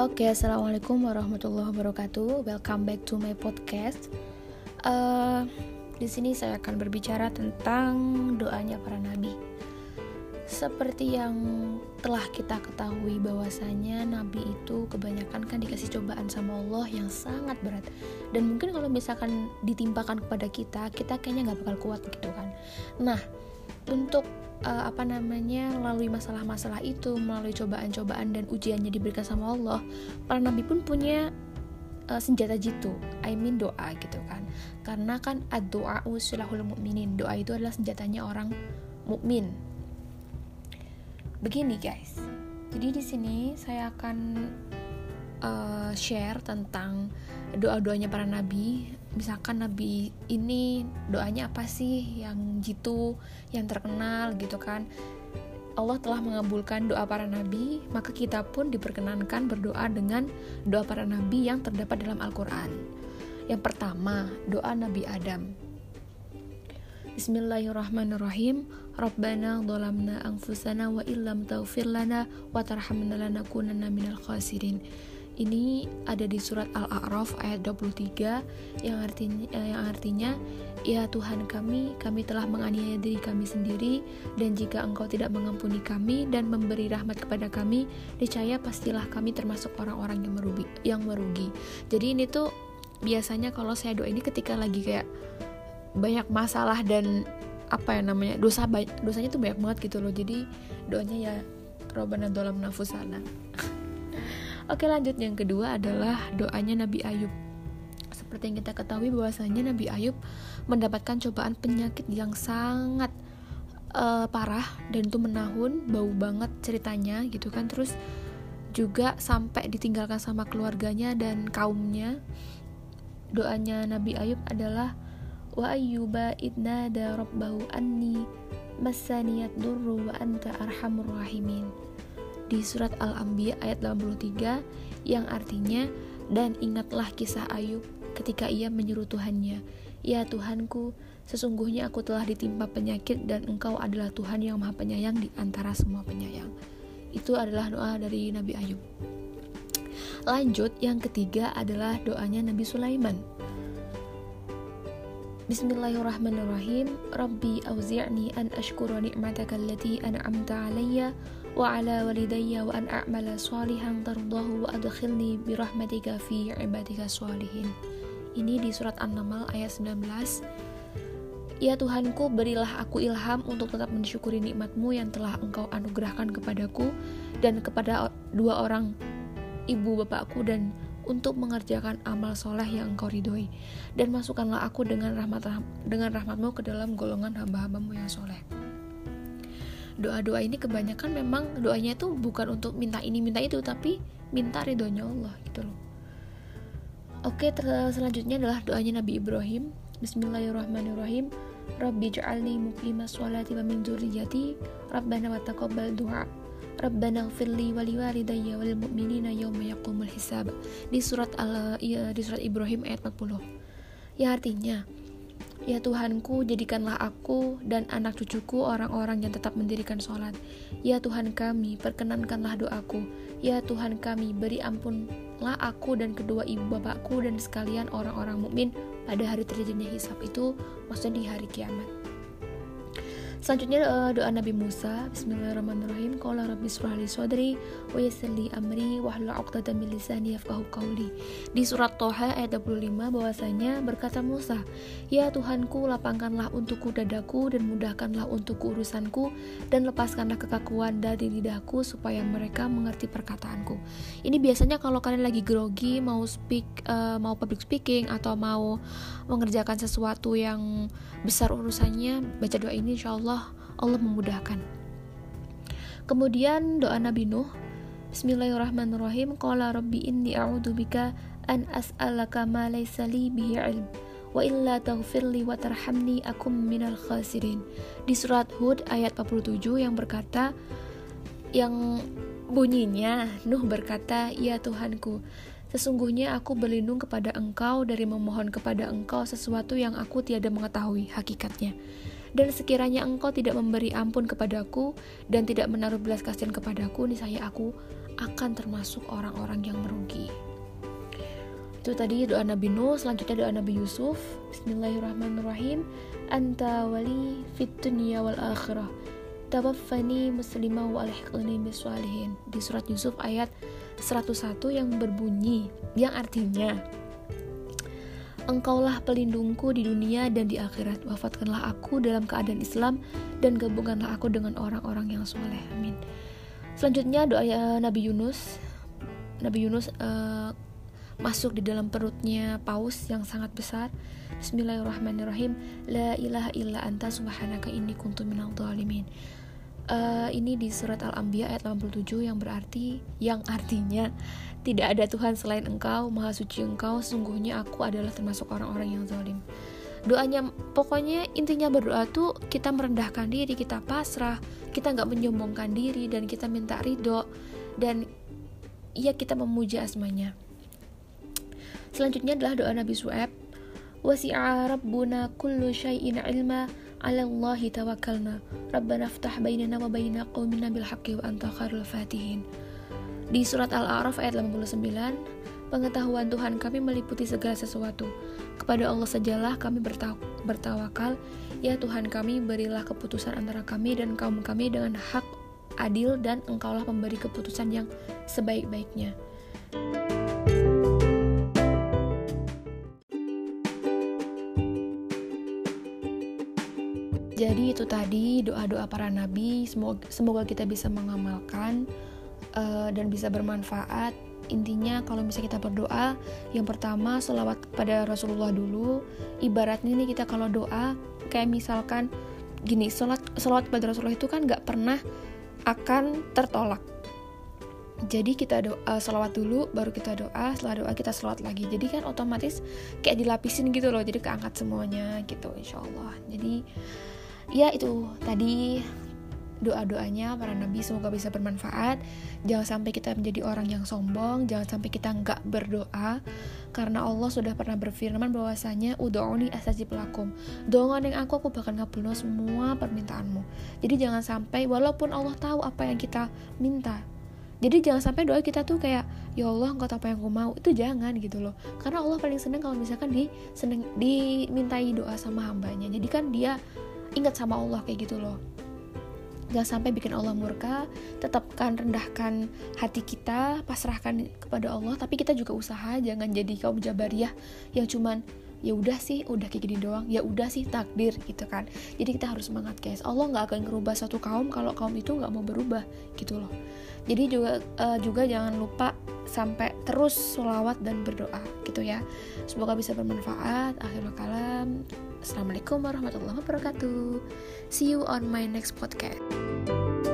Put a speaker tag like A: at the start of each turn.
A: Oke, assalamualaikum warahmatullahi wabarakatuh. Welcome back to my podcast. Uh, di sini saya akan berbicara tentang doanya para nabi. Seperti yang telah kita ketahui bahwasanya nabi itu kebanyakan kan dikasih cobaan sama Allah yang sangat berat. Dan mungkin kalau misalkan ditimpakan kepada kita, kita kayaknya nggak bakal kuat gitu kan. Nah, untuk uh, apa namanya melalui masalah-masalah itu melalui cobaan-cobaan dan ujiannya diberikan sama Allah para nabi pun punya uh, senjata jitu I mean doa gitu kan. Karena kan doa usulahul mukminin doa itu adalah senjatanya orang mukmin. Begini guys. Jadi di sini saya akan uh, share tentang doa-doanya para nabi misalkan nabi ini doanya apa sih yang jitu yang terkenal gitu kan? Allah telah mengabulkan doa para nabi maka kita pun diperkenankan berdoa dengan doa para nabi yang terdapat dalam Al-Quran. Yang pertama doa Nabi Adam. Bismillahirrahmanirrahim. Rabbana dolamna anfusana wa illam taufir lana wa tarhamna lanakunanna minal khasirin ini ada di surat Al-A'raf ayat 23 yang artinya eh, yang artinya ya Tuhan kami kami telah menganiaya diri kami sendiri dan jika Engkau tidak mengampuni kami dan memberi rahmat kepada kami niscaya pastilah kami termasuk orang-orang yang merugi yang merugi. Jadi ini tuh biasanya kalau saya doa ini ketika lagi kayak banyak masalah dan apa ya namanya dosa dosanya tuh banyak banget gitu loh. Jadi doanya ya Robana dolam nafusana Oke lanjut yang kedua adalah doanya Nabi Ayub. Seperti yang kita ketahui bahwasanya Nabi Ayub mendapatkan cobaan penyakit yang sangat uh, parah dan itu menahun, bau banget ceritanya gitu kan. Terus juga sampai ditinggalkan sama keluarganya dan kaumnya. Doanya Nabi Ayub adalah wa ayyuba idnada rabbahu anni masaniyat durru wa anta arhamur rahimin di surat Al-Anbiya ayat 83 yang artinya dan ingatlah kisah Ayub ketika ia menyuruh Tuhannya Ya Tuhanku, sesungguhnya aku telah ditimpa penyakit dan engkau adalah Tuhan yang maha penyayang di antara semua penyayang. Itu adalah doa dari Nabi Ayub. Lanjut, yang ketiga adalah doanya Nabi Sulaiman. Bismillahirrahmanirrahim. Rabbi auzi'ni an ashkura ni'mataka allati an'amta alayya وعلى والدي وأن أعمل صالحا ترضاه وأدخلني برحمتك في عبادك الصالحين ini di surat An-Naml ayat 19 Ya Tuhanku, berilah aku ilham untuk tetap mensyukuri nikmatmu yang telah engkau anugerahkan kepadaku dan kepada dua orang ibu bapakku dan untuk mengerjakan amal soleh yang engkau ridhoi dan masukkanlah aku dengan rahmat dengan rahmatmu ke dalam golongan hamba-hambamu yang soleh doa-doa ini kebanyakan memang doanya itu bukan untuk minta ini minta itu tapi minta ridhonya Allah gitu loh Oke, selanjutnya adalah doanya Nabi Ibrahim. Bismillahirrahmanirrahim. Rabbi ja'alni muqima sholati wa min dzurriyyati. Rabbana wa taqabbal du'a. Rabbana ighfirli wa liwalidayya wal mu'minina yawma yaqumul hisab. Di surat Al ya, di surat Ibrahim ayat 40. Ya artinya, Ya Tuhanku, jadikanlah aku dan anak cucuku orang-orang yang tetap mendirikan sholat. Ya Tuhan kami, perkenankanlah doaku. Ya Tuhan kami, beri ampunlah aku dan kedua ibu bapakku dan sekalian orang-orang mukmin pada hari terjadinya hisab itu, maksudnya di hari kiamat. Selanjutnya uh, doa Nabi Musa. Bismillahirrahmanirrahim. Qala rabbi israh li sadri amri wahlul 'uqdatam min lisani yafqahu qawli. Di surat Toha ayat 25 bahwasanya berkata Musa, "Ya Tuhanku, lapangkanlah untukku dadaku dan mudahkanlah untukku urusanku dan lepaskanlah kekakuan dari lidahku supaya mereka mengerti perkataanku." Ini biasanya kalau kalian lagi grogi mau speak uh, mau public speaking atau mau mengerjakan sesuatu yang besar urusannya, baca doa ini insyaallah Allah Allah memudahkan. Kemudian doa Nabi Nuh Bismillahirrahmanirrahim. Qala rabbi inni a'udhu bika an as'alaka ma laysa li bihi ilm wa illa taghfirli wa tarhamni akum minal khasirin. Di surat Hud ayat 47 yang berkata yang bunyinya Nuh berkata ya Tuhanku Sesungguhnya aku berlindung kepada engkau dari memohon kepada engkau sesuatu yang aku tiada mengetahui hakikatnya dan sekiranya engkau tidak memberi ampun kepadaku dan tidak menaruh belas kasihan kepadaku niscaya aku akan termasuk orang-orang yang merugi. Itu tadi doa Nabi Nuh selanjutnya doa Nabi Yusuf. Bismillahirrahmanirrahim. Anta wali fit dunya wal akhirah. Tawaffani muslimah wa bisalihin. Di surat Yusuf ayat 101 yang berbunyi yang artinya Engkaulah pelindungku di dunia dan di akhirat. Wafatkanlah aku dalam keadaan Islam dan gabungkanlah aku dengan orang-orang yang soleh. Amin. Selanjutnya doa ya, Nabi Yunus. Nabi Yunus uh, masuk di dalam perutnya paus yang sangat besar. Bismillahirrahmanirrahim. La ilaha illa anta subhanaka inni kuntu minal dhalimin. Uh, ini di surat Al-Anbiya ayat 87 yang berarti yang artinya tidak ada Tuhan selain engkau, maha suci engkau, sungguhnya aku adalah termasuk orang-orang yang zalim. Doanya, pokoknya intinya berdoa tuh kita merendahkan diri, kita pasrah, kita nggak menyombongkan diri, dan kita minta ridho, dan ya kita memuja asmanya. Selanjutnya adalah doa Nabi Su'ab. Wasi'a rabbuna kullu syai'in ilma ala Allahi tawakkalna. Rabbana ftah bainana wa baina qawmina bil haqqi wa anta khairul fatihin. Di surat Al-A'raf ayat 89, pengetahuan Tuhan kami meliputi segala sesuatu. Kepada Allah sajalah kami bertawakal. Ya Tuhan kami, berilah keputusan antara kami dan kaum kami dengan hak adil dan engkaulah pemberi keputusan yang sebaik-baiknya. Jadi itu tadi doa-doa para nabi. Semoga, semoga kita bisa mengamalkan uh, dan bisa bermanfaat. Intinya kalau misalnya kita berdoa yang pertama selawat pada Rasulullah dulu. Ibaratnya nih kita kalau doa kayak misalkan gini selawat selawat pada Rasulullah itu kan nggak pernah akan tertolak. Jadi kita doa selawat dulu baru kita doa setelah doa kita selawat lagi. Jadi kan otomatis kayak dilapisin gitu loh jadi keangkat semuanya gitu insya Allah. Jadi ya itu tadi doa-doanya para nabi semoga bisa bermanfaat. Jangan sampai kita menjadi orang yang sombong jangan sampai kita nggak berdoa karena Allah sudah pernah berfirman bahwasanya ud'uni astajib lakum. Doa yang aku aku bakal ngabulno semua permintaanmu. Jadi jangan sampai walaupun Allah tahu apa yang kita minta. Jadi jangan sampai doa kita tuh kayak ya Allah engkau tahu apa yang aku mau. Itu jangan gitu loh. Karena Allah paling seneng kalau misalkan di seneng dimintai doa sama hambanya. Jadi kan dia ingat sama Allah kayak gitu loh. Jangan sampai bikin Allah murka, tetapkan rendahkan hati kita, pasrahkan kepada Allah, tapi kita juga usaha jangan jadi kaum jabariyah yang cuman ya udah sih udah kayak gini doang ya udah sih takdir gitu kan. Jadi kita harus semangat guys. Allah nggak akan merubah satu kaum kalau kaum itu nggak mau berubah gitu loh. Jadi juga uh, juga jangan lupa sampai terus sholawat dan berdoa gitu ya. Semoga bisa bermanfaat. Akhir kalam assalamualaikum warahmatullahi wabarakatuh. See you on my next podcast